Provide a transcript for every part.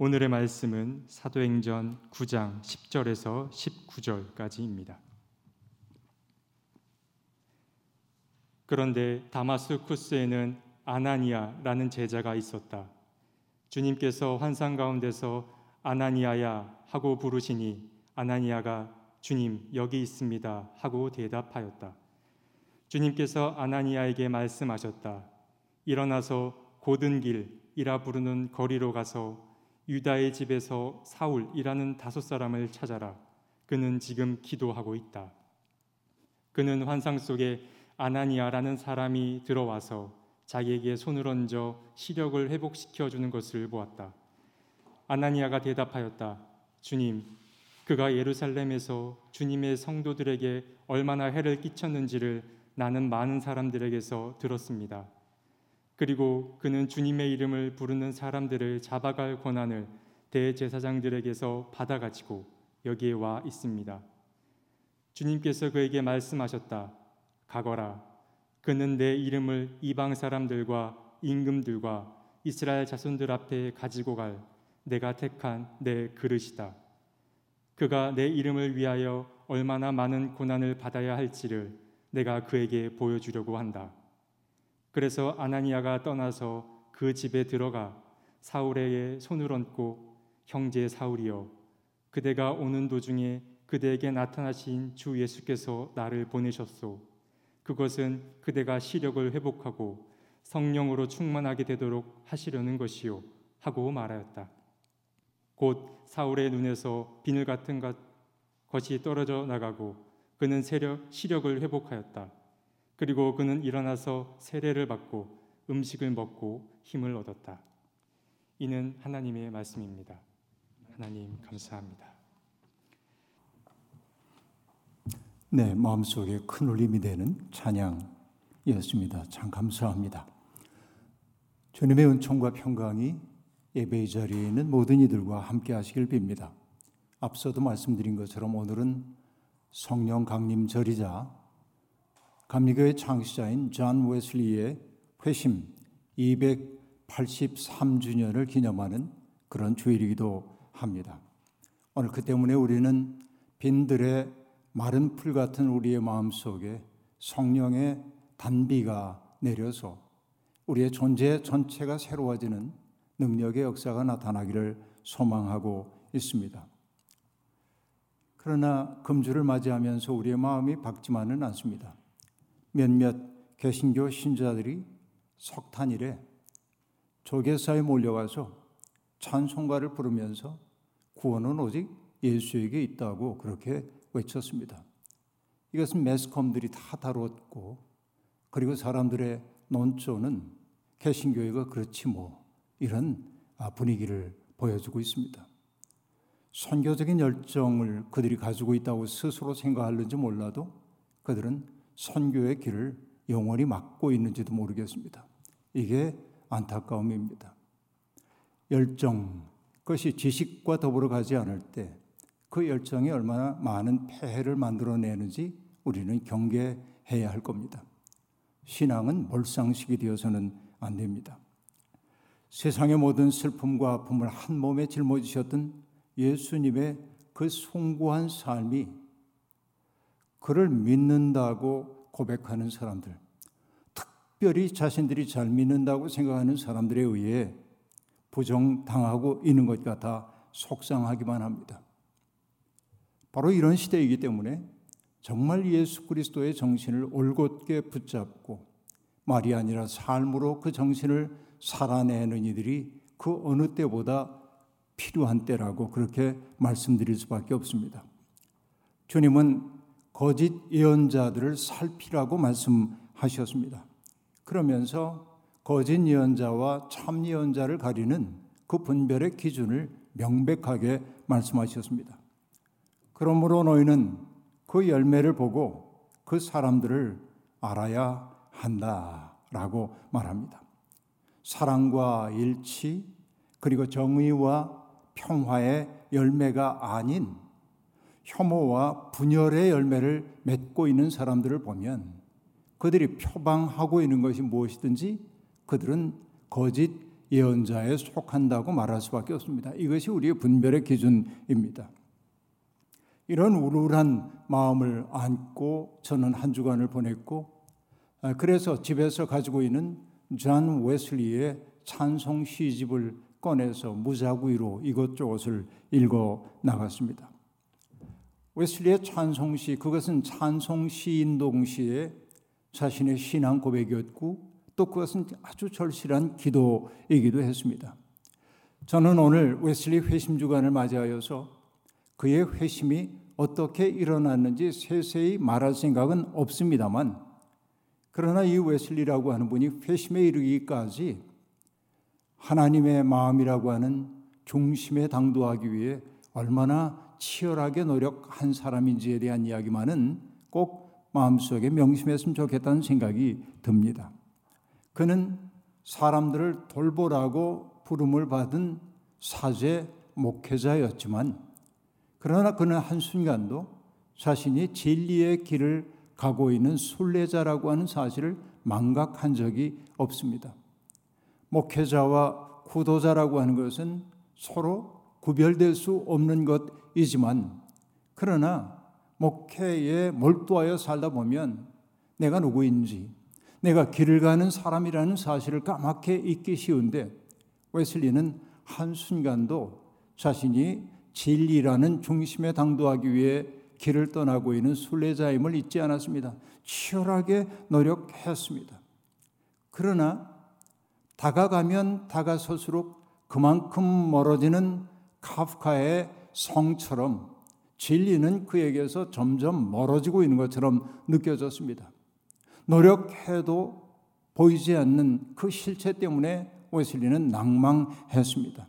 오늘의 말씀은 사도행전 9장 10절에서 19절까지입니다. 그런데 다마스쿠스에는 아나니아라는 제자가 있었다. 주님께서 환상 가운데서 아나니아야 하고 부르시니 아나니아가 주님 여기 있습니다 하고 대답하였다. 주님께서 아나니아에게 말씀하셨다. 일어나서 고든 길이라 부르는 거리로 가서 유다의 집에서 사울이라는 다섯 사람을 찾아라. 그는 지금 기도하고 있다. 그는 환상 속에 아나니아라는 사람이 들어와서 자기에게 손을 얹어 시력을 회복시켜 주는 것을 보았다. 아나니아가 대답하였다. 주님, 그가 예루살렘에서 주님의 성도들에게 얼마나 해를 끼쳤는지를 나는 많은 사람들에게서 들었습니다. 그리고 그는 주님의 이름을 부르는 사람들을 잡아갈 권한을 대제사장들에게서 받아가지고 여기에 와 있습니다. 주님께서 그에게 말씀하셨다. 가거라. 그는 내 이름을 이방 사람들과 임금들과 이스라엘 자손들 앞에 가지고 갈 내가 택한 내 그릇이다. 그가 내 이름을 위하여 얼마나 많은 고난을 받아야 할지를 내가 그에게 보여주려고 한다. 그래서 아나니아가 떠나서 그 집에 들어가 사울에게 손을 얹고 형제 사울이여 그대가 오는 도중에 그대에게 나타나신 주 예수께서 나를 보내셨소. 그것은 그대가 시력을 회복하고 성령으로 충만하게 되도록 하시려는 것이요 하고 말하였다. 곧 사울의 눈에서 비늘 같은 것이 떨어져 나가고 그는 세력, 시력을 회복하였다. 그리고 그는 일어나서 세례를 받고 음식을 먹고 힘을 얻었다. 이는 하나님의 말씀입니다. 하나님 감사합니다. 네, 마음속에 큰 울림이 되는 찬양이었습니다. 참 감사합니다. 주님의 은총과 평강이 예배의 자리에 있는 모든 이들과 함께 하시길 빕니다. 앞서도 말씀드린 것처럼 오늘은 성령 강림절이자 감리교의 창시자인 존 웨슬리의 회심 283주년을 기념하는 그런 주일이기도 합니다. 오늘 그 때문에 우리는 빈들의 마른 풀 같은 우리의 마음 속에 성령의 단비가 내려서 우리의 존재 전체가 새로워지는 능력의 역사가 나타나기를 소망하고 있습니다. 그러나 금주를 맞이하면서 우리의 마음이 밝지만은 않습니다. 몇몇 개신교 신자들이 석탄일에 조계사에 몰려가서 찬송가를 부르면서 구원은 오직 예수에게 있다고 그렇게 외쳤습니다. 이것은 매스컴들이 다 다뤘고 그리고 사람들의 논조는 개신교회가 그렇지 뭐 이런 분위기를 보여주고 있습니다. 선교적인 열정을 그들이 가지고 있다고 스스로 생각하는지 몰라도 그들은 선교의 길을 영원히 막고 있는지도 모르겠습니다. 이게 안타까움입니다. 열정, 그것이 지식과 더불어 가지 않을 때 그 열정이 얼마나 많은 폐해를 만들어내는지 우리는 경계해야 할 겁니다. 신앙은 몰상식이 되어서는 안 됩니다. 세상의 모든 슬픔과 아픔을 한 몸에 짊어지셨던 예수님의 그 숭고한 삶이 그를 믿는다고 고백하는 사람들, 특별히 자신들이 잘 믿는다고 생각하는 사람들에 의해 부정당하고 있는 것 같아 속상하기만 합니다. 바로 이런 시대이기 때문에 정말 예수 그리스도의 정신을 올곧게 붙잡고 말이 아니라 삶으로 그 정신을 살아내는 이들이 그 어느 때보다 필요한 때라고 그렇게 말씀드릴 수밖에 없습니다. 주님은 거짓 예언자들을 살피라고 말씀하셨습니다. 그러면서 거짓 예언자와 참 예언자를 가리는 그 분별의 기준을 명백하게 말씀하셨습니다. 그러므로 너희는 그 열매를 보고 그 사람들을 알아야 한다라고 말합니다. 사랑과 일치 그리고 정의와 평화의 열매가 아닌 혐오와 분열의 열매를 맺고 있는 사람들을 보면 그들이 표방하고 있는 것이 무엇이든지 그들은 거짓 예언자에 속한다고 말할 수밖에 없습니다. 이것이 우리의 분별의 기준입니다. 이런 우울한 마음을 안고 저는 한 주간을 보냈고 아, 그래서 집에서 가지고 있는 존 웨슬리의 찬송 시집을 꺼내서 무작위로 이것저것을 읽어 나갔습니다. 웨슬리의 찬송시 그것은 찬송 시인 동시에 자신의 신앙 고백이었고 또 그것은 아주 절실한 기도이기도 했습니다. 저는 오늘 웨슬리 회심 주간을 맞이하여서 그의 회심이 어떻게 일어났는지 세세히 말할 생각은 없습니다만 그러나 이 웨슬리라고 하는 분이 회심에 이르기까지 하나님의 마음이라고 하는 중심에 당도하기 위해 얼마나 치열하게 노력한 사람인지에 대한 이야기만은 꼭 마음속에 명심했으면 좋겠다는 생각이 듭니다. 그는 사람들을 돌보라고 부름을 받은 사제 목회자였지만 그러나 그는 한순간도 자신이 진리의 길을 가고 있는 순례자라고 하는 사실을 망각한 적이 없습니다. 목회자와 구도자라고 하는 것은 서로 구별될 수 없는 것이지만 그러나 목회에 몰두하여 살다 보면 내가 누구인지 내가 길을 가는 사람이라는 사실을 까맣게 잊기 쉬운데 웨슬리는 한순간도 자신이 진리라는 중심에 당도하기 위해 길을 떠나고 있는 순례자임을 잊지 않았습니다. 치열하게 노력했습니다. 그러나 다가가면 다가설수록 그만큼 멀어지는 카프카의 성처럼 진리는 그에게서 점점 멀어지고 있는 것처럼 느껴졌습니다. 노력해도 보이지 않는 그 실체 때문에 웨슬리는 낭망했습니다.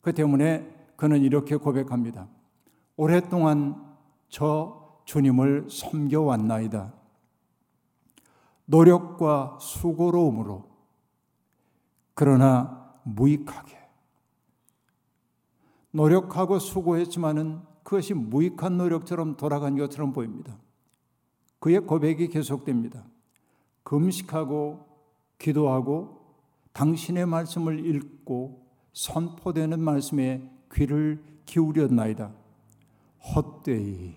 그 때문에 그는 이렇게 고백합니다. 오랫동안 저 주님을 섬겨왔나이다. 노력과 수고로움으로 그러나 무익하게 노력하고 수고했지만은 그것이 무익한 노력처럼 돌아간 것처럼 보입니다. 그의 고백이 계속됩니다. 금식하고 기도하고 당신의 말씀을 읽고 선포되는 말씀에 귀를 기울였나이다. 헛되이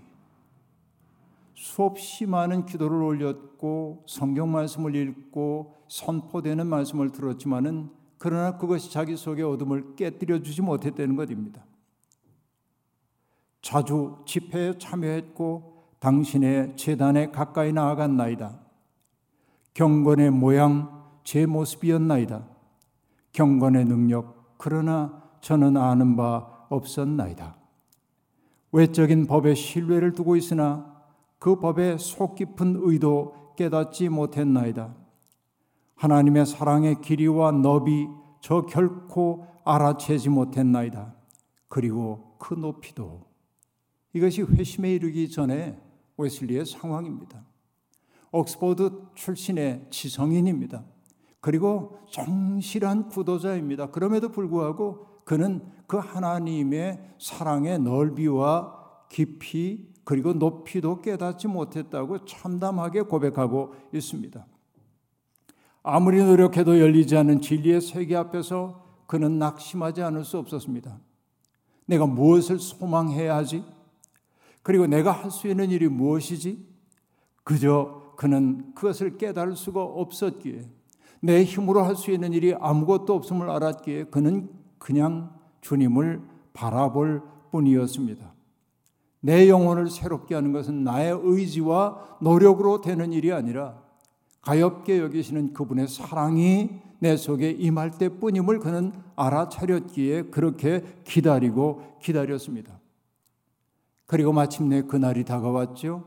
수없이 많은 기도를 올렸고 성경 말씀을 읽고 선포되는 말씀을 들었지만은 그러나 그것이 자기 속의 어둠을 깨뜨려 주지 못했다는 것입니다. 자주 집회에 참여했고 당신의 재단에 가까이 나아갔나이다. 경건의 모양 제 모습이었나이다. 경건의 능력 그러나 저는 아는 바 없었나이다. 외적인 법에 신뢰를 두고 있으나 그 법의 속 깊은 의도 깨닫지 못했나이다. 하나님의 사랑의 길이와 너비 저 결코 알아채지 못했나이다. 그리고 그 높이도 이것이 회심에 이르기 전에 웨슬리의 상황입니다. 옥스퍼드 출신의 지성인입니다. 그리고 정실한 구도자입니다. 그럼에도 불구하고 그는 그 하나님의 사랑의 넓이와 깊이 그리고 높이도 깨닫지 못했다고 참담하게 고백하고 있습니다. 아무리 노력해도 열리지 않는 진리의 세계 앞에서 그는 낙심하지 않을 수 없었습니다. 내가 무엇을 소망해야 하지? 그리고 내가 할 수 있는 일이 무엇이지? 그저 그는 그것을 깨달을 수가 없었기에 내 힘으로 할 수 있는 일이 아무것도 없음을 알았기에 그는 그냥 주님을 바라볼 뿐이었습니다. 내 영혼을 새롭게 하는 것은 나의 의지와 노력으로 되는 일이 아니라 가엽게 여기시는 그분의 사랑이 내 속에 임할 때뿐임을 그는 알아차렸기에 그렇게 기다리고 기다렸습니다. 그리고 마침내 그날이 다가왔죠.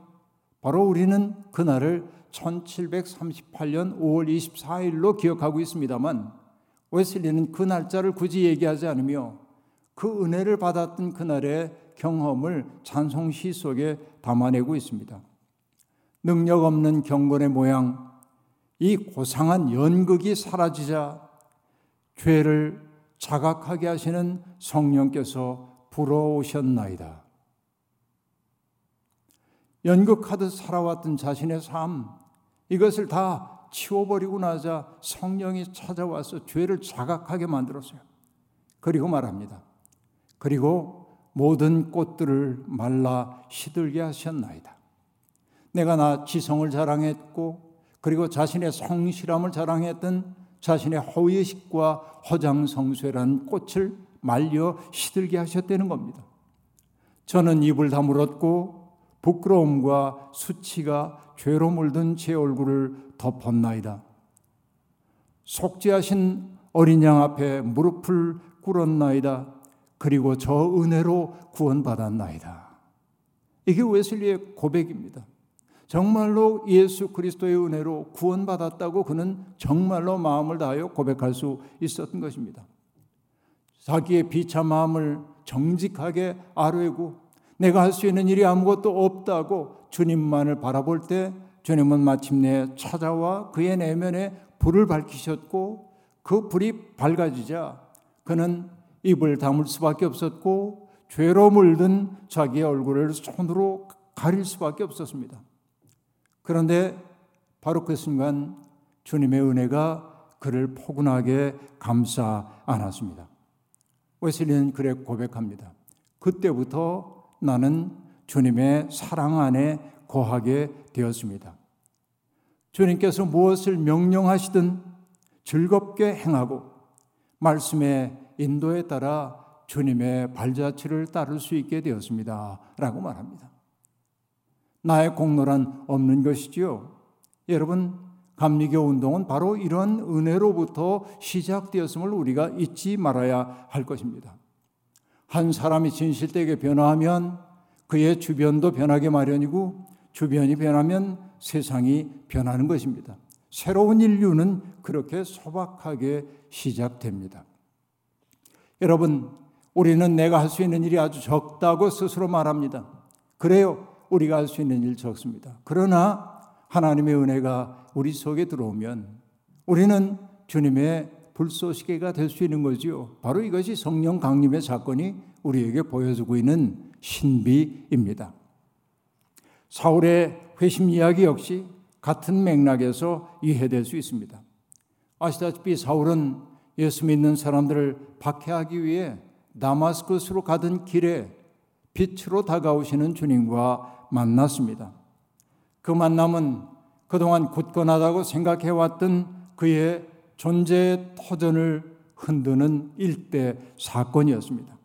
바로 우리는 그날을 1738년 5월 24일로 기억하고 있습니다만 웨슬리는 그 날짜를 굳이 얘기하지 않으며 그 은혜를 받았던 그날의 경험을 찬송시 속에 담아내고 있습니다. 능력 없는 경건의 모양, 이 고상한 연극이 사라지자 죄를 자각하게 하시는 성령께서 불어오셨나이다. 연극하듯 살아왔던 자신의 삶, 이것을 다 치워버리고 나자 성령이 찾아와서 죄를 자각하게 만들었어요. 그리고 말합니다. 그리고 모든 꽃들을 말라 시들게 하셨나이다. 내가 나 지성을 자랑했고 그리고 자신의 성실함을 자랑했던 자신의 허위의식과 허장성쇠라는 꽃을 말려 시들게 하셨다는 겁니다. 저는 입을 다물었고 부끄러움과 수치가 죄로 물든 제 얼굴을 덮었나이다. 속죄하신 어린 양 앞에 무릎을 꿇었나이다. 그리고 저 은혜로 구원받았나이다. 이게 웨슬리의 고백입니다. 정말로 예수 그리스도의 은혜로 구원받았다고 그는 정말로 마음을 다하여 고백할 수 있었던 것입니다. 자기의 비참한 마음을 정직하게 아뢰고 내가 할 수 있는 일이 아무것도 없다고 주님만을 바라볼 때 주님은 마침내 찾아와 그의 내면에 불을 밝히셨고 그 불이 밝아지자 그는 입을 다물 수밖에 없었고 죄로 물든 자기의 얼굴을 손으로 가릴 수밖에 없었습니다. 그런데 바로 그 순간 주님의 은혜가 그를 포근하게 감싸 안았습니다. 웨슬리는 그래 고백합니다. 그때부터 나는 주님의 사랑 안에 거하게 되었습니다. 주님께서 무엇을 명령하시든 즐겁게 행하고 말씀의 인도에 따라 주님의 발자취를 따를 수 있게 되었습니다. 라고 말합니다. 나의 공로란 없는 것이지요. 여러분, 감리교 운동은 바로 이런 은혜로부터 시작되었음을 우리가 잊지 말아야 할 것입니다. 한 사람이 진실되게 변화하면 그의 주변도 변하게 마련이고 주변이 변하면 세상이 변하는 것입니다. 새로운 인류는 그렇게 소박하게 시작됩니다. 여러분, 우리는 내가 할 수 있는 일이 아주 적다고 스스로 말합니다. 그래요. 우리가 할 수 있는 일 적습니다. 그러나 하나님의 은혜가 우리 속에 들어오면 우리는 주님의 불쏘시개가 될 수 있는 거지요. 바로 이것이 성령 강림의 사건이 우리에게 보여주고 있는 신비입니다. 사울의 회심 이야기 역시 같은 맥락에서 이해될 수 있습니다. 아시다시피 사울은 예수 믿는 사람들을 박해하기 위해 다마스커스로 가던 길에 빛으로 다가오시는 주님과 만났습니다. 그 만남은 그동안 굳건하다고 생각해왔던 그의 존재의 터전을 흔드는 일대 사건이었습니다.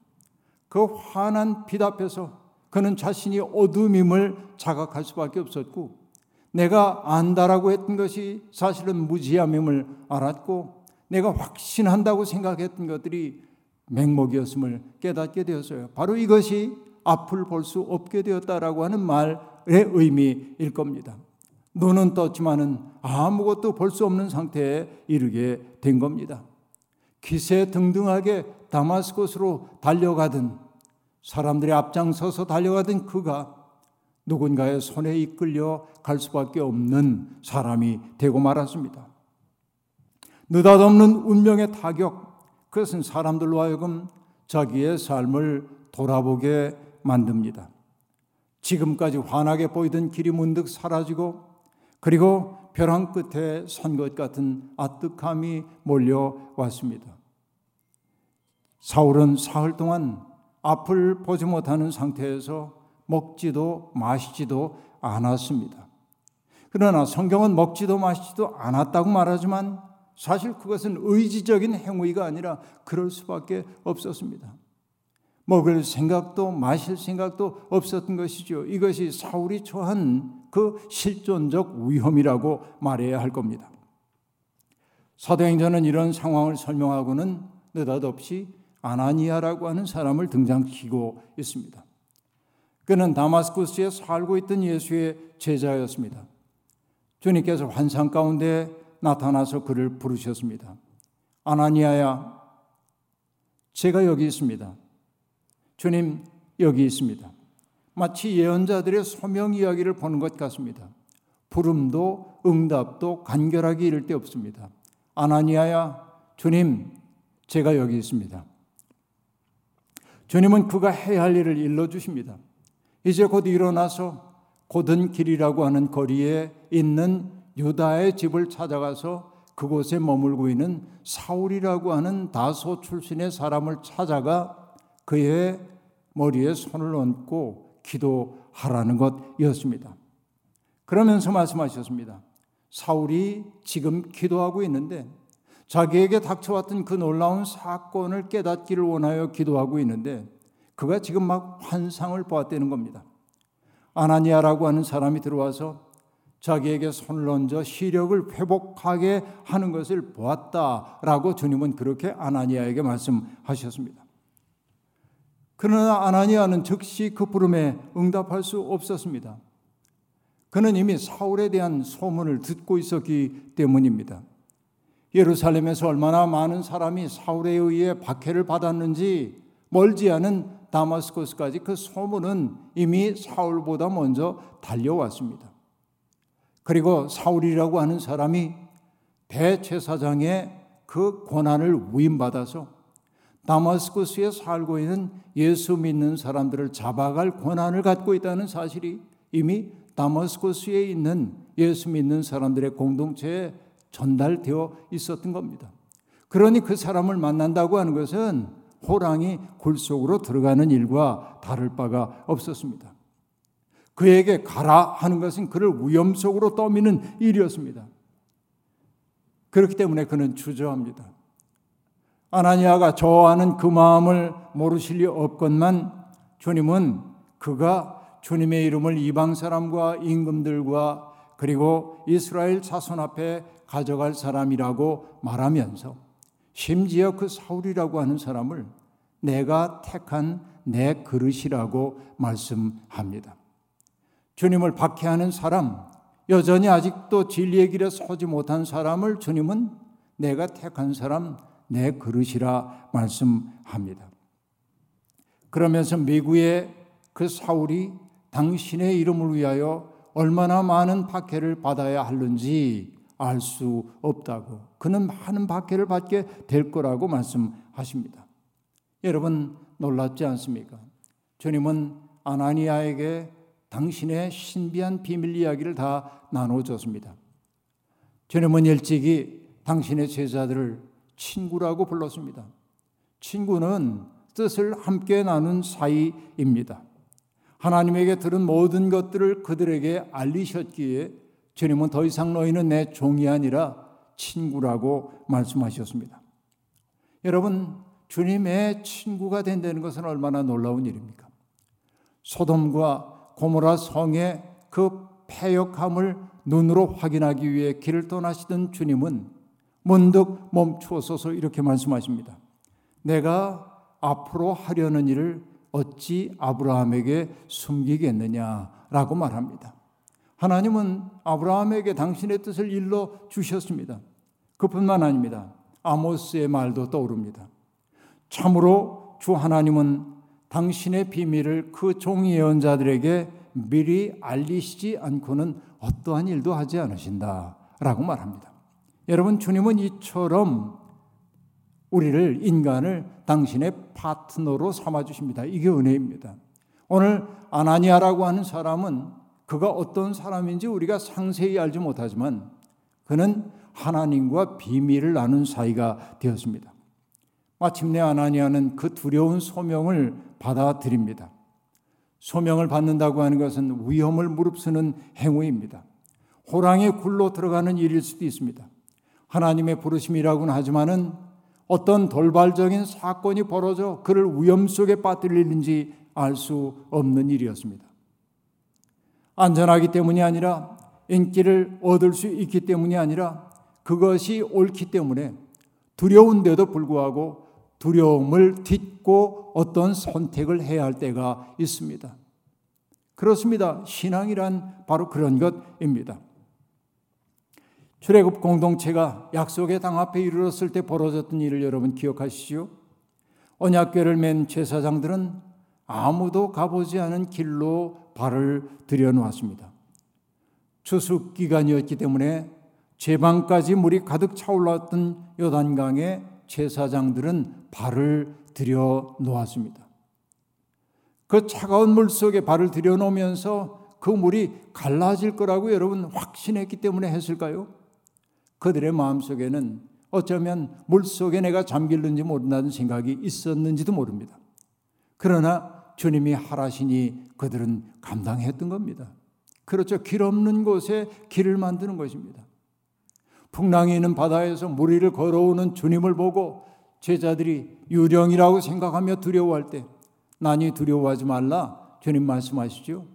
그 환한 빛 앞에서 그는 자신이 어둠임을 자각할 수밖에 없었고 내가 안다라고 했던 것이 사실은 무지함임을 알았고 내가 확신한다고 생각했던 것들이 맹목이었음을 깨닫게 되었어요. 바로 이것이 앞을 볼 수 없게 되었다라고 하는 말의 의미일 겁니다. 눈은 떴지만은 아무것도 볼 수 없는 상태에 이르게 된 겁니다. 기세 등등하게 다마스코스로 달려가던 사람들이 앞장서서 달려가던 그가 누군가의 손에 이끌려 갈 수밖에 없는 사람이 되고 말았습니다. 느닷없는 운명의 타격, 그것은 사람들로 하여금 자기의 삶을 돌아보게 만듭니다. 지금까지 환하게 보이던 길이 문득 사라지고 그리고 벼랑 끝에 선 것 같은 아득함이 몰려왔습니다. 사울은 사흘 동안 앞을 보지 못하는 상태에서 먹지도 마시지도 않았습니다. 그러나 성경은 먹지도 마시지도 않았다고 말하지만 사실 그것은 의지적인 행위가 아니라 그럴 수밖에 없었습니다. 먹을 생각도 마실 생각도 없었던 것이죠. 이것이 사울이 처한 그 실존적 위험이라고 말해야 할 겁니다. 사도행전은 이런 상황을 설명하고는 느닷없이 아나니아라고 하는 사람을 등장시키고 있습니다. 그는 다마스쿠스에 살고 있던 예수의 제자였습니다. 주님께서 환상 가운데 나타나서 그를 부르셨습니다. 아나니아야, 제가 여기 있습니다. 주님, 여기 있습니다. 마치 예언자들의 소명 이야기를 보는 것 같습니다. 부름도 응답도 간결하게 이를 데 없습니다. 아나니아야, 주님, 제가 여기 있습니다. 주님은 그가 해야 할 일을 일러 주십니다. 이제 곧 일어나서 고든 길이라고 하는 거리에 있는 유다의 집을 찾아가서 그곳에 머물고 있는 사울이라고 하는 다소 출신의 사람을 찾아가 그의 머리에 손을 얹고 기도하라는 것이었습니다. 그러면서 말씀하셨습니다. 사울이 지금 기도하고 있는데 자기에게 닥쳐왔던 그 놀라운 사건을 깨닫기를 원하여 기도하고 있는데 그가 지금 막 환상을 보았다는 겁니다. 아나니아라고 하는 사람이 들어와서 자기에게 손을 얹어 시력을 회복하게 하는 것을 보았다라고 주님은 그렇게 아나니아에게 말씀하셨습니다. 그러나 아나니아는 즉시 그 부름에 응답할 수 없었습니다. 그는 이미 사울에 대한 소문을 듣고 있었기 때문입니다. 예루살렘에서 얼마나 많은 사람이 사울에 의해 박해를 받았는지 멀지 않은 다마스코스까지 그 소문은 이미 사울보다 먼저 달려왔습니다. 그리고 사울이라고 하는 사람이 대제사장의 그 권한을 위임받아서 다마스쿠스에 살고 있는 예수 믿는 사람들을 잡아갈 권한을 갖고 있다는 사실이 이미 다마스쿠스에 있는 예수 믿는 사람들의 공동체에 전달되어 있었던 겁니다. 그러니 그 사람을 만난다고 하는 것은 호랑이 굴 속으로 들어가는 일과 다를 바가 없었습니다. 그에게 가라 하는 것은 그를 위험 속으로 떠미는 일이었습니다. 그렇기 때문에 그는 주저합니다. 아나니아가 좋아하는 그 마음을 모르실 리 없건만 주님은 그가 주님의 이름을 이방 사람과 임금들과 그리고 이스라엘 자손 앞에 가져갈 사람이라고 말하면서 심지어 그 사울이라고 하는 사람을 내가 택한 내 그릇이라고 말씀합니다. 주님을 박해하는 사람, 여전히 아직도 진리의 길에 서지 못한 사람을 주님은 내가 택한 사람, 내 그릇이라 말씀합니다. 그러면서 미국의 그 사울이 당신의 이름을 위하여 얼마나 많은 박해를 받아야 하는지 알 수 없다고. 그는 많은 박해를 받게 될 거라고 말씀하십니다. 여러분 놀랍지 않습니까? 주님은 아나니아에게 당신의 신비한 비밀 이야기를 다 나눠줬습니다. 주님은 일찍이 당신의 제자들을 친구라고 불렀습니다. 친구는 뜻을 함께 나눈 사이입니다. 하나님에게 들은 모든 것들을 그들에게 알리셨기에 주님은 더 이상 너희는 내 종이 아니라 친구라고 말씀하셨습니다. 여러분, 주님의 친구가 된다는 것은 얼마나 놀라운 일입니까? 소돔과 고모라 성의 그 폐역함을 눈으로 확인하기 위해 길을 떠나시던 주님은 문득 멈추어서서 이렇게 말씀하십니다. 내가 앞으로 하려는 일을 어찌 아브라함에게 숨기겠느냐라고 말합니다. 하나님은 아브라함에게 당신의 뜻을 일러 주셨습니다. 그뿐만 아닙니다. 아모스의 말도 떠오릅니다. 참으로 주 하나님은 당신의 비밀을 그 종이 예언자들에게 미리 알리시지 않고는 어떠한 일도 하지 않으신다. 라고 말합니다. 여러분, 주님은 이처럼 우리를, 인간을 당신의 파트너로 삼아주십니다. 이게 은혜입니다. 오늘 아나니아라고 하는 사람은 그가 어떤 사람인지 우리가 상세히 알지 못하지만 그는 하나님과 비밀을 나눈 사이가 되었습니다. 마침내 아나니아는 그 두려운 소명을 받아들입니다. 소명을 받는다고 하는 것은 위험을 무릅쓰는 행위입니다. 호랑이 굴로 들어가는 일일 수도 있습니다. 하나님의 부르심이라고는 하지만은 어떤 돌발적인 사건이 벌어져 그를 위험 속에 빠뜨리는지 알 수 없는 일이었습니다. 안전하기 때문이 아니라 인기를 얻을 수 있기 때문이 아니라 그것이 옳기 때문에 두려운데도 불구하고 두려움을 딛고 어떤 선택을 해야 할 때가 있습니다. 그렇습니다. 신앙이란 바로 그런 것입니다. 출애굽 공동체가 약속의 당 앞에 이르렀을 때 벌어졌던 일을 여러분 기억하시죠? 언약궤를 맨 제사장들은 아무도 가보지 않은 길로 발을 들여놓았습니다. 추수 기간이었기 때문에 제방까지 물이 가득 차올랐던 요단강에 제사장들은 발을 들여 놓았습니다. 그 차가운 물 속에 발을 들여 놓으면서 그 물이 갈라질 거라고 여러분 확신했기 때문에 했을까요? 그들의 마음속에는 어쩌면 물 속에 내가 잠길는지 모른다는 생각이 있었는지도 모릅니다. 그러나 주님이 하라시니 그들은 감당했던 겁니다. 그렇죠. 길 없는 곳에 길을 만드는 것입니다. 풍랑이 있는 바다에서 무리를 걸어오는 주님을 보고 제자들이 유령이라고 생각하며 두려워할 때 난이 두려워하지 말라 주님 말씀하시죠.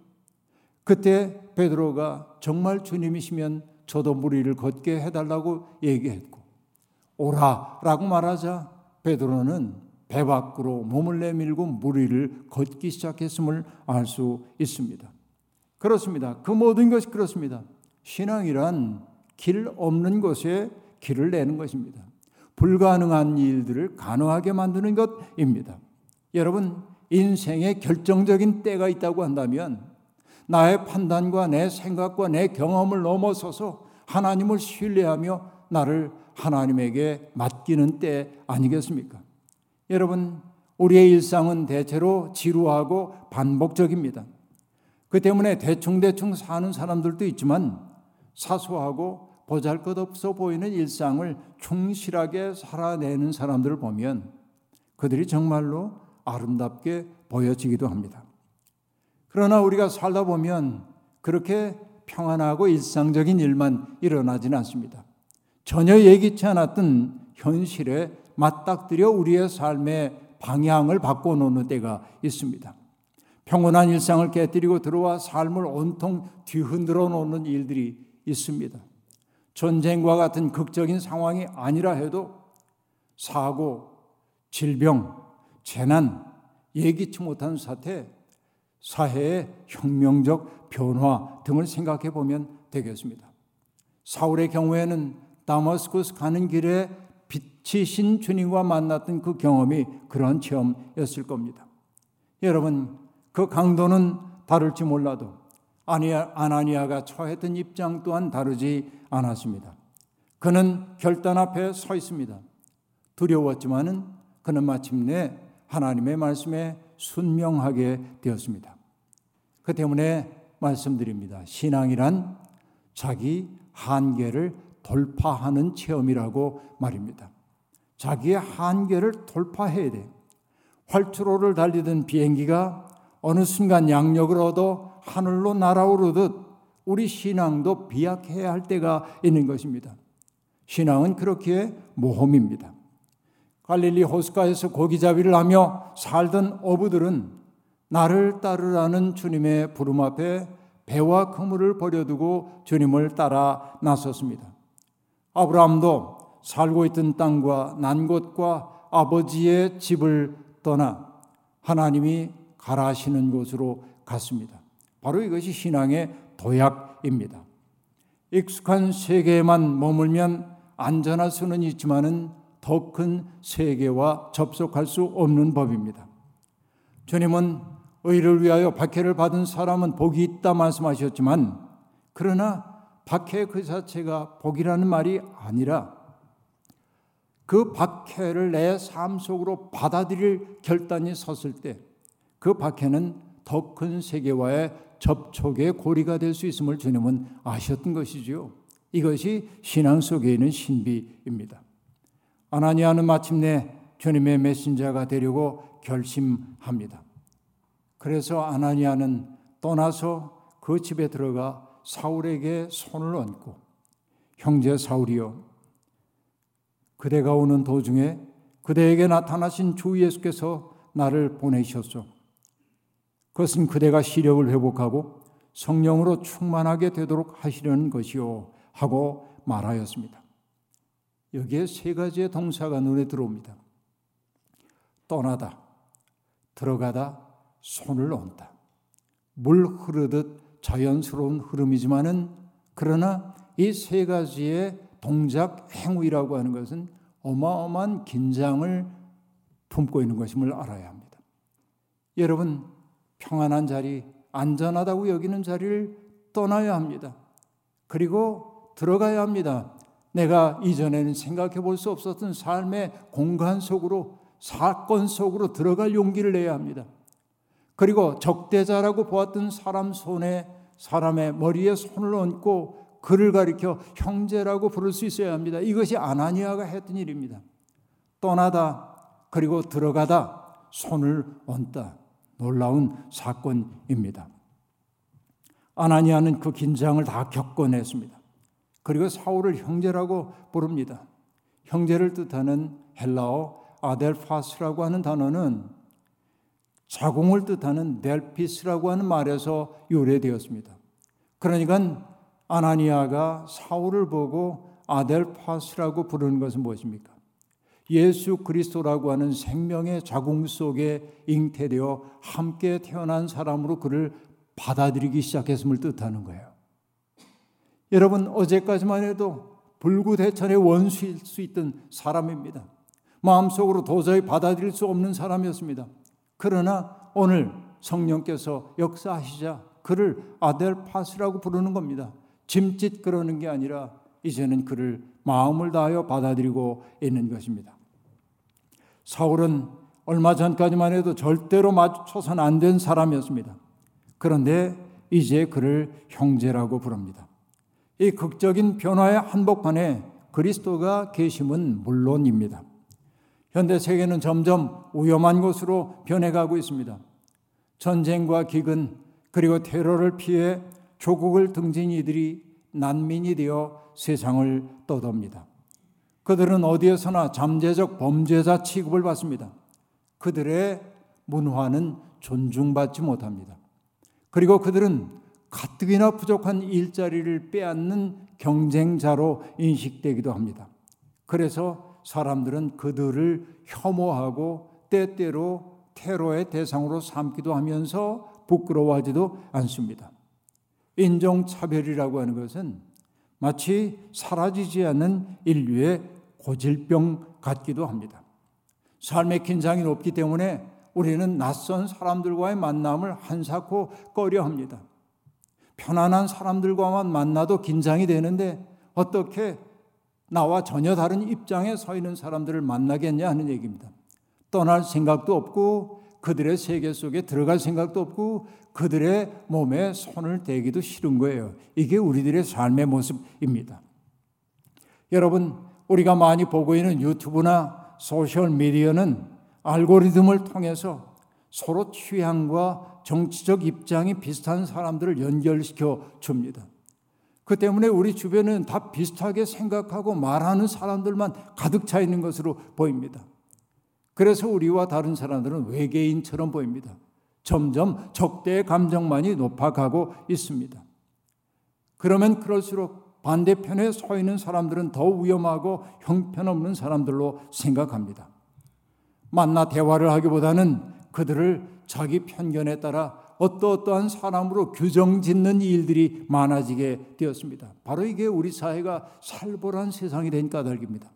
그때 베드로가 정말 주님이시면 저도 무리를 걷게 해달라고 얘기했고 오라라고 말하자 베드로는 배 밖으로 몸을 내밀고 무리를 걷기 시작했음을 알 수 있습니다. 그렇습니다. 그 모든 것이 그렇습니다. 신앙이란 길 없는 곳에 길을 내는 것입니다. 불가능한 일들을 가능하게 만드는 것입니다. 여러분, 인생의 결정적인 때가 있다고 한다면 나의 판단과 내 생각과 내 경험을 넘어서서 하나님을 신뢰하며 나를 하나님에게 맡기는 때 아니겠습니까? 여러분, 우리의 일상은 대체로 지루하고 반복적입니다. 그 때문에 대충대충 사는 사람들도 있지만 사소하고 보잘 것 없어 보이는 일상을 충실하게 살아내는 사람들을 보면 그들이 정말로 아름답게 보여지기도 합니다. 그러나 우리가 살다 보면 그렇게 평안하고 일상적인 일만 일어나지는 않습니다. 전혀 예기치 않았던 현실에 맞닥뜨려 우리의 삶의 방향을 바꿔놓는 때가 있습니다. 평온한 일상을 깨뜨리고 들어와 삶을 온통 뒤흔들어 놓는 일들이 있습니다. 전쟁과 같은 극적인 상황이 아니라 해도 사고, 질병, 재난, 예기치 못한 사태, 사회의 혁명적 변화 등을 생각해 보면 되겠습니다. 사울의 경우에는 다마스쿠스 가는 길에 빛이신 주님과 만났던 그 경험이 그러한 체험이었을 겁니다. 여러분, 그 강도는 다를지 몰라도 아나니아가 처했던 입장 또한 다르지 않았습니다. 그는 결단 앞에 서 있습니다. 두려웠지만은 그는 마침내 하나님의 말씀에 순명하게 되었습니다. 그 때문에 말씀드립니다. 신앙이란 자기 한계를 돌파하는 체험이라고 말입니다. 자기의 한계를 돌파해야 돼. 활주로를 달리던 비행기가 어느 순간 양력을 얻어 하늘로 날아오르듯 우리 신앙도 비약해야 할 때가 있는 것입니다. 신앙은 그렇게 모험입니다. 갈릴리 호숫가에서 고기잡이를 하며 살던 어부들은 나를 따르라는 주님의 부름 앞에 배와 그물을 버려두고 주님을 따라 나섰습니다. 아브라함도 살고 있던 땅과 난 곳과 아버지의 집을 떠나 하나님이 가라시는 곳으로 갔습니다. 바로 이것이 신앙의 도약입니다. 익숙한 세계에만 머물면 안전할 수는 있지만은 더 큰 세계와 접속할 수 없는 법입니다. 주님은 의를 위하여 박해를 받은 사람은 복이 있다 말씀하셨지만 그러나 박해 그 자체가 복이라는 말이 아니라 그 박해를 내 삶 속으로 받아들일 결단이 섰을 때 그 박해는 더 큰 세계와의 접촉의 고리가 될 수 있음을 주님은 아셨던 것이지요. 이것이 신앙 속에 있는 신비입니다. 아나니아는 마침내 주님의 메신저가 되려고 결심합니다. 그래서 아나니아는 떠나서 그 집에 들어가 사울에게 손을 얹고 형제 사울이여 그대가 오는 도중에 그대에게 나타나신 주 예수께서 나를 보내셨소. 그것은 그대가 시력을 회복하고 성령으로 충만하게 되도록 하시려는 것이요 하고 말하였습니다. 여기에 세 가지의 동사가 눈에 들어옵니다. 떠나다, 들어가다, 손을 얹다. 물 흐르듯 자연스러운 흐름이지만은 그러나 이 세 가지의 동작 행위라고 하는 것은 어마어마한 긴장을 품고 있는 것임을 알아야 합니다. 여러분 평안한 자리, 안전하다고 여기는 자리를 떠나야 합니다. 그리고 들어가야 합니다. 내가 이전에는 생각해 볼 수 없었던 삶의 공간 속으로 사건 속으로 들어갈 용기를 내야 합니다. 그리고 적대자라고 보았던 사람 손에 사람의 머리에 손을 얹고 그를 가리켜 형제라고 부를 수 있어야 합니다. 이것이 아나니아가 했던 일입니다. 떠나다 그리고 들어가다 손을 얹다. 놀라운 사건입니다. 아나니아는 그 긴장을 다 겪어냈습니다. 그리고 사울을 형제라고 부릅니다. 형제를 뜻하는 헬라어 아델파스라고 하는 단어는 자궁을 뜻하는 델피스라고 하는 말에서 유래되었습니다. 그러니까 아나니아가 사울을 보고 아델파스라고 부르는 것은 무엇입니까? 예수 그리스도라고 하는 생명의 자궁 속에 잉태되어 함께 태어난 사람으로 그를 받아들이기 시작했음을 뜻하는 거예요. 여러분 어제까지만 해도 불구대천의 원수일 수 있던 사람입니다. 마음속으로 도저히 받아들일 수 없는 사람이었습니다. 그러나 오늘 성령께서 역사하시자 그를 아델파스라고 부르는 겁니다. 짐짓 그러는 게 아니라 이제는 그를 마음을 다하여 받아들이고 있는 것입니다. 사울은 얼마 전까지만 해도 절대로 마주쳐서는 안된 사람이었습니다. 그런데 이제 그를 형제라고 부릅니다. 이 극적인 변화의 한복판에 그리스도가 계심은 물론입니다. 현대 세계는 점점 위험한 곳으로 변해가고 있습니다. 전쟁과 기근 그리고 테러를 피해 조국을 등진 이들이 난민이 되어 세상을 떠돕니다. 그들은 어디에서나 잠재적 범죄자 취급을 받습니다. 그들의 문화는 존중받지 못합니다. 그리고 그들은 가뜩이나 부족한 일자리를 빼앗는 경쟁자로 인식되기도 합니다. 그래서 사람들은 그들을 혐오하고 때때로 테러의 대상으로 삼기도 하면서 부끄러워하지도 않습니다. 인종차별이라고 하는 것은 마치 사라지지 않는 인류의 고질병 같기도 합니다. 삶의 긴장이 높기 때문에 우리는 낯선 사람들과의 만남을 한사코 꺼려 합니다. 편안한 사람들과만 만나도 긴장이 되는데 어떻게 나와 전혀 다른 입장에 서 있는 사람들을 만나겠냐 하는 얘기입니다. 떠날 생각도 없고 그들의 세계 속에 들어갈 생각도 없고 그들의 몸에 손을 대기도 싫은 거예요. 이게 우리들의 삶의 모습입니다. 여러분, 우리가 많이 보고 있는 유튜브나 소셜 미디어는 알고리즘을 통해서 서로 취향과 정치적 입장이 비슷한 사람들을 연결시켜 줍니다. 그 때문에 우리 주변은 다 비슷하게 생각하고 말하는 사람들만 가득 차 있는 것으로 보입니다. 그래서 우리와 다른 사람들은 외계인처럼 보입니다. 점점 적대의 감정만이 높아가고 있습니다. 그러면 그럴수록 반대편에 서 있는 사람들은 더 위험하고 형편없는 사람들로 생각합니다. 만나 대화를 하기보다는 그들을 자기 편견에 따라 어떠어떠한 사람으로 규정 짓는 일들이 많아지게 되었습니다. 바로 이게 우리 사회가 살벌한 세상이 된 까닭입니다.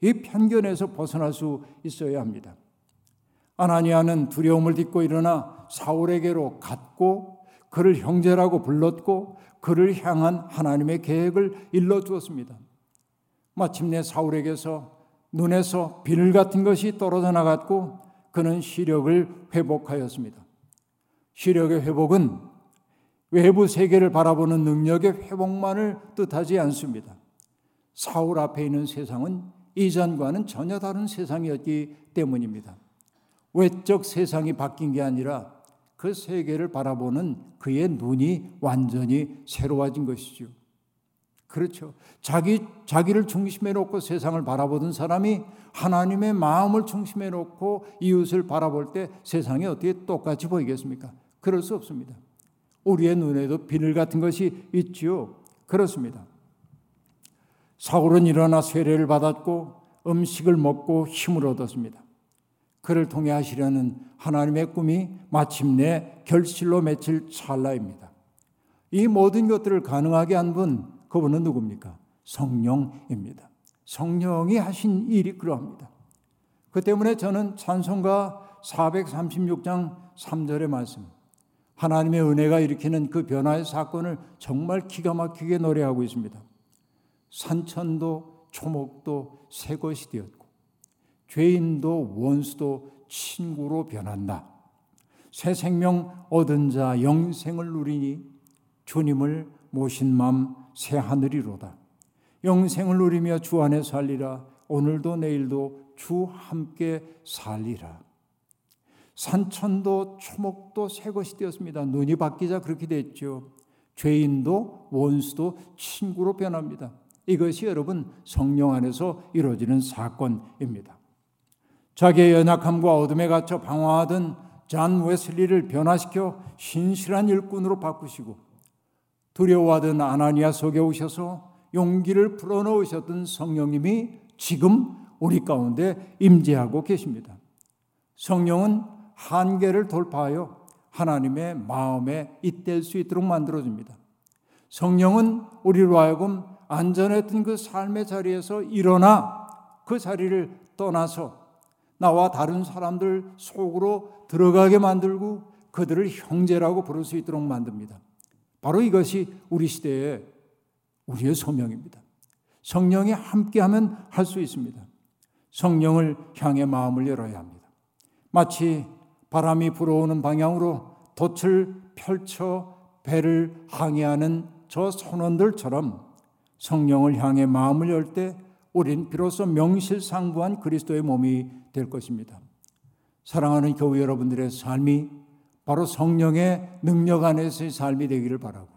이 편견에서 벗어날 수 있어야 합니다. 아나니아는 두려움을 딛고 일어나 사울에게로 갔고 그를 형제라고 불렀고 그를 향한 하나님의 계획을 일러 주었습니다. 마침내 사울에게서 눈에서 비늘 같은 것이 떨어져 나갔고 그는 시력을 회복하였습니다. 시력의 회복은 외부 세계를 바라보는 능력의 회복만을 뜻하지 않습니다. 사울 앞에 있는 세상은 이전과는 전혀 다른 세상이었기 때문입니다. 외적 세상이 바뀐 게 아니라 그 세계를 바라보는 그의 눈이 완전히 새로워진 것이죠. 그렇죠. 자기, 자기를 중심에 놓고 세상을 바라보던 사람이 하나님의 마음을 중심에 놓고 이웃을 바라볼 때 세상이 어떻게 똑같이 보이겠습니까? 그럴 수 없습니다. 우리의 눈에도 비늘 같은 것이 있지요. 그렇습니다. 사울은 일어나 세례를 받았고 음식을 먹고 힘을 얻었습니다. 그를 통해 하시려는 하나님의 꿈이 마침내 결실로 맺힐 찰나입니다. 이 모든 것들을 가능하게 한 분, 그분은 누굽니까? 성령입니다. 성령이 하신 일이 그러합니다. 그 때문에 저는 찬송가 436장 3절의 말씀, 하나님의 은혜가 일으키는 그 변화의 사건을 정말 기가 막히게 노래하고 있습니다. 산천도 초목도 새 것이 되었고, 죄인도 원수도 친구로 변한다. 새 생명 얻은 자 영생을 누리니 주님을 모신 맘 새 하늘이로다. 영생을 누리며 주 안에 살리라. 오늘도 내일도 주 함께 살리라. 산천도 초목도 새 것이 되었습니다. 눈이 바뀌자 그렇게 됐죠. 죄인도 원수도 친구로 변합니다. 이것이 여러분 성령 안에서 이루어지는 사건입니다. 자기의 연약함과 어둠에 갇혀 방황하던 잔 웨슬리를 변화시켜 신실한 일꾼으로 바꾸시고 두려워하던 아나니아 속에 오셔서 용기를 불어넣으셨던 성령님이 지금 우리 가운데 임재하고 계십니다. 성령은 한계를 돌파하여 하나님의 마음에 잇댈 수 있도록 만들어줍니다. 성령은 우리로 하여금 안전했던 그 삶의 자리에서 일어나 그 자리를 떠나서 나와 다른 사람들 속으로 들어가게 만들고 그들을 형제라고 부를 수 있도록 만듭니다. 바로 이것이 우리 시대의 우리의 소명입니다. 성령이 함께하면 할 수 있습니다. 성령을 향해 마음을 열어야 합니다. 마치 바람이 불어오는 방향으로 돛을 펼쳐 배를 항해하는 저 선원들처럼 성령을 향해 마음을 열 때 우린 비로소 명실상부한 그리스도의 몸이 될 것입니다. 사랑하는 교회 여러분들의 삶이 바로 성령의 능력 안에서의 삶이 되기를 바라고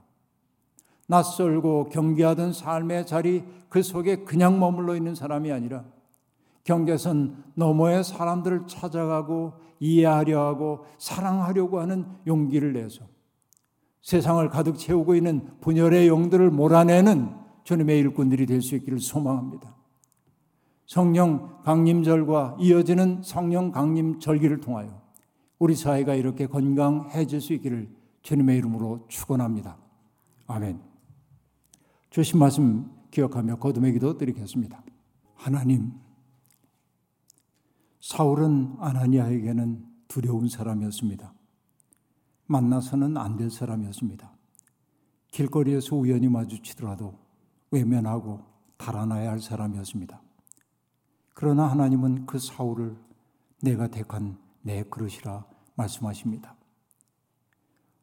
낯설고 경계하던 삶의 자리 그 속에 그냥 머물러 있는 사람이 아니라 경계선 너머의 사람들을 찾아가고 이해하려 하고 사랑하려고 하는 용기를 내서 세상을 가득 채우고 있는 분열의 용들을 몰아내는 주님의 일꾼들이 될 수 있기를 소망합니다. 성령 강림절과 이어지는 성령 강림 절기를 통하여 우리 사회가 이렇게 건강해질 수 있기를 주님의 이름으로 축원합니다. 아멘. 주신 말씀 기억하며 거듭의 기도 드리겠습니다. 하나님, 사울은 아나니아에게는 두려운 사람이었습니다. 만나서는 안 될 사람이었습니다. 길거리에서 우연히 마주치더라도 외면하고 달아나야 할 사람이었습니다. 그러나 하나님은 그 사울을 내가 택한 내 그릇이라 말씀하십니다.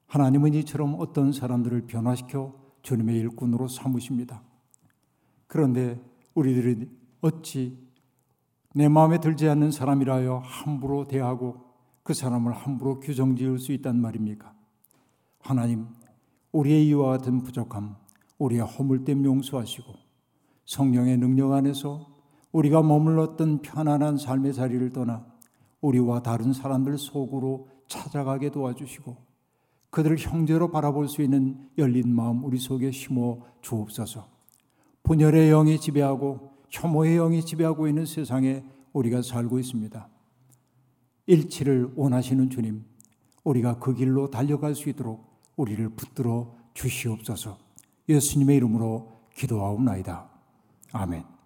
하나님은 이처럼 어떤 사람들을 변화시켜 주님의 일꾼으로 삼으십니다. 그런데 우리들이 어찌 내 마음에 들지 않는 사람이라여 함부로 대하고 그 사람을 함부로 규정 지을 수 있단 말입니까? 하나님, 우리의 이와 같은 부족함, 우리의 허물됨 용서하시고 성령의 능력 안에서 우리가 머물렀던 편안한 삶의 자리를 떠나 우리와 다른 사람들 속으로 찾아가게 도와주시고 그들을 형제로 바라볼 수 있는 열린 마음 우리 속에 심어 주옵소서. 분열의 영이 지배하고 혐오의 영이 지배하고 있는 세상에 우리가 살고 있습니다. 일치를 원하시는 주님, 우리가 그 길로 달려갈 수 있도록 우리를 붙들어 주시옵소서. 예수님의 이름으로 기도하옵나이다. 아멘.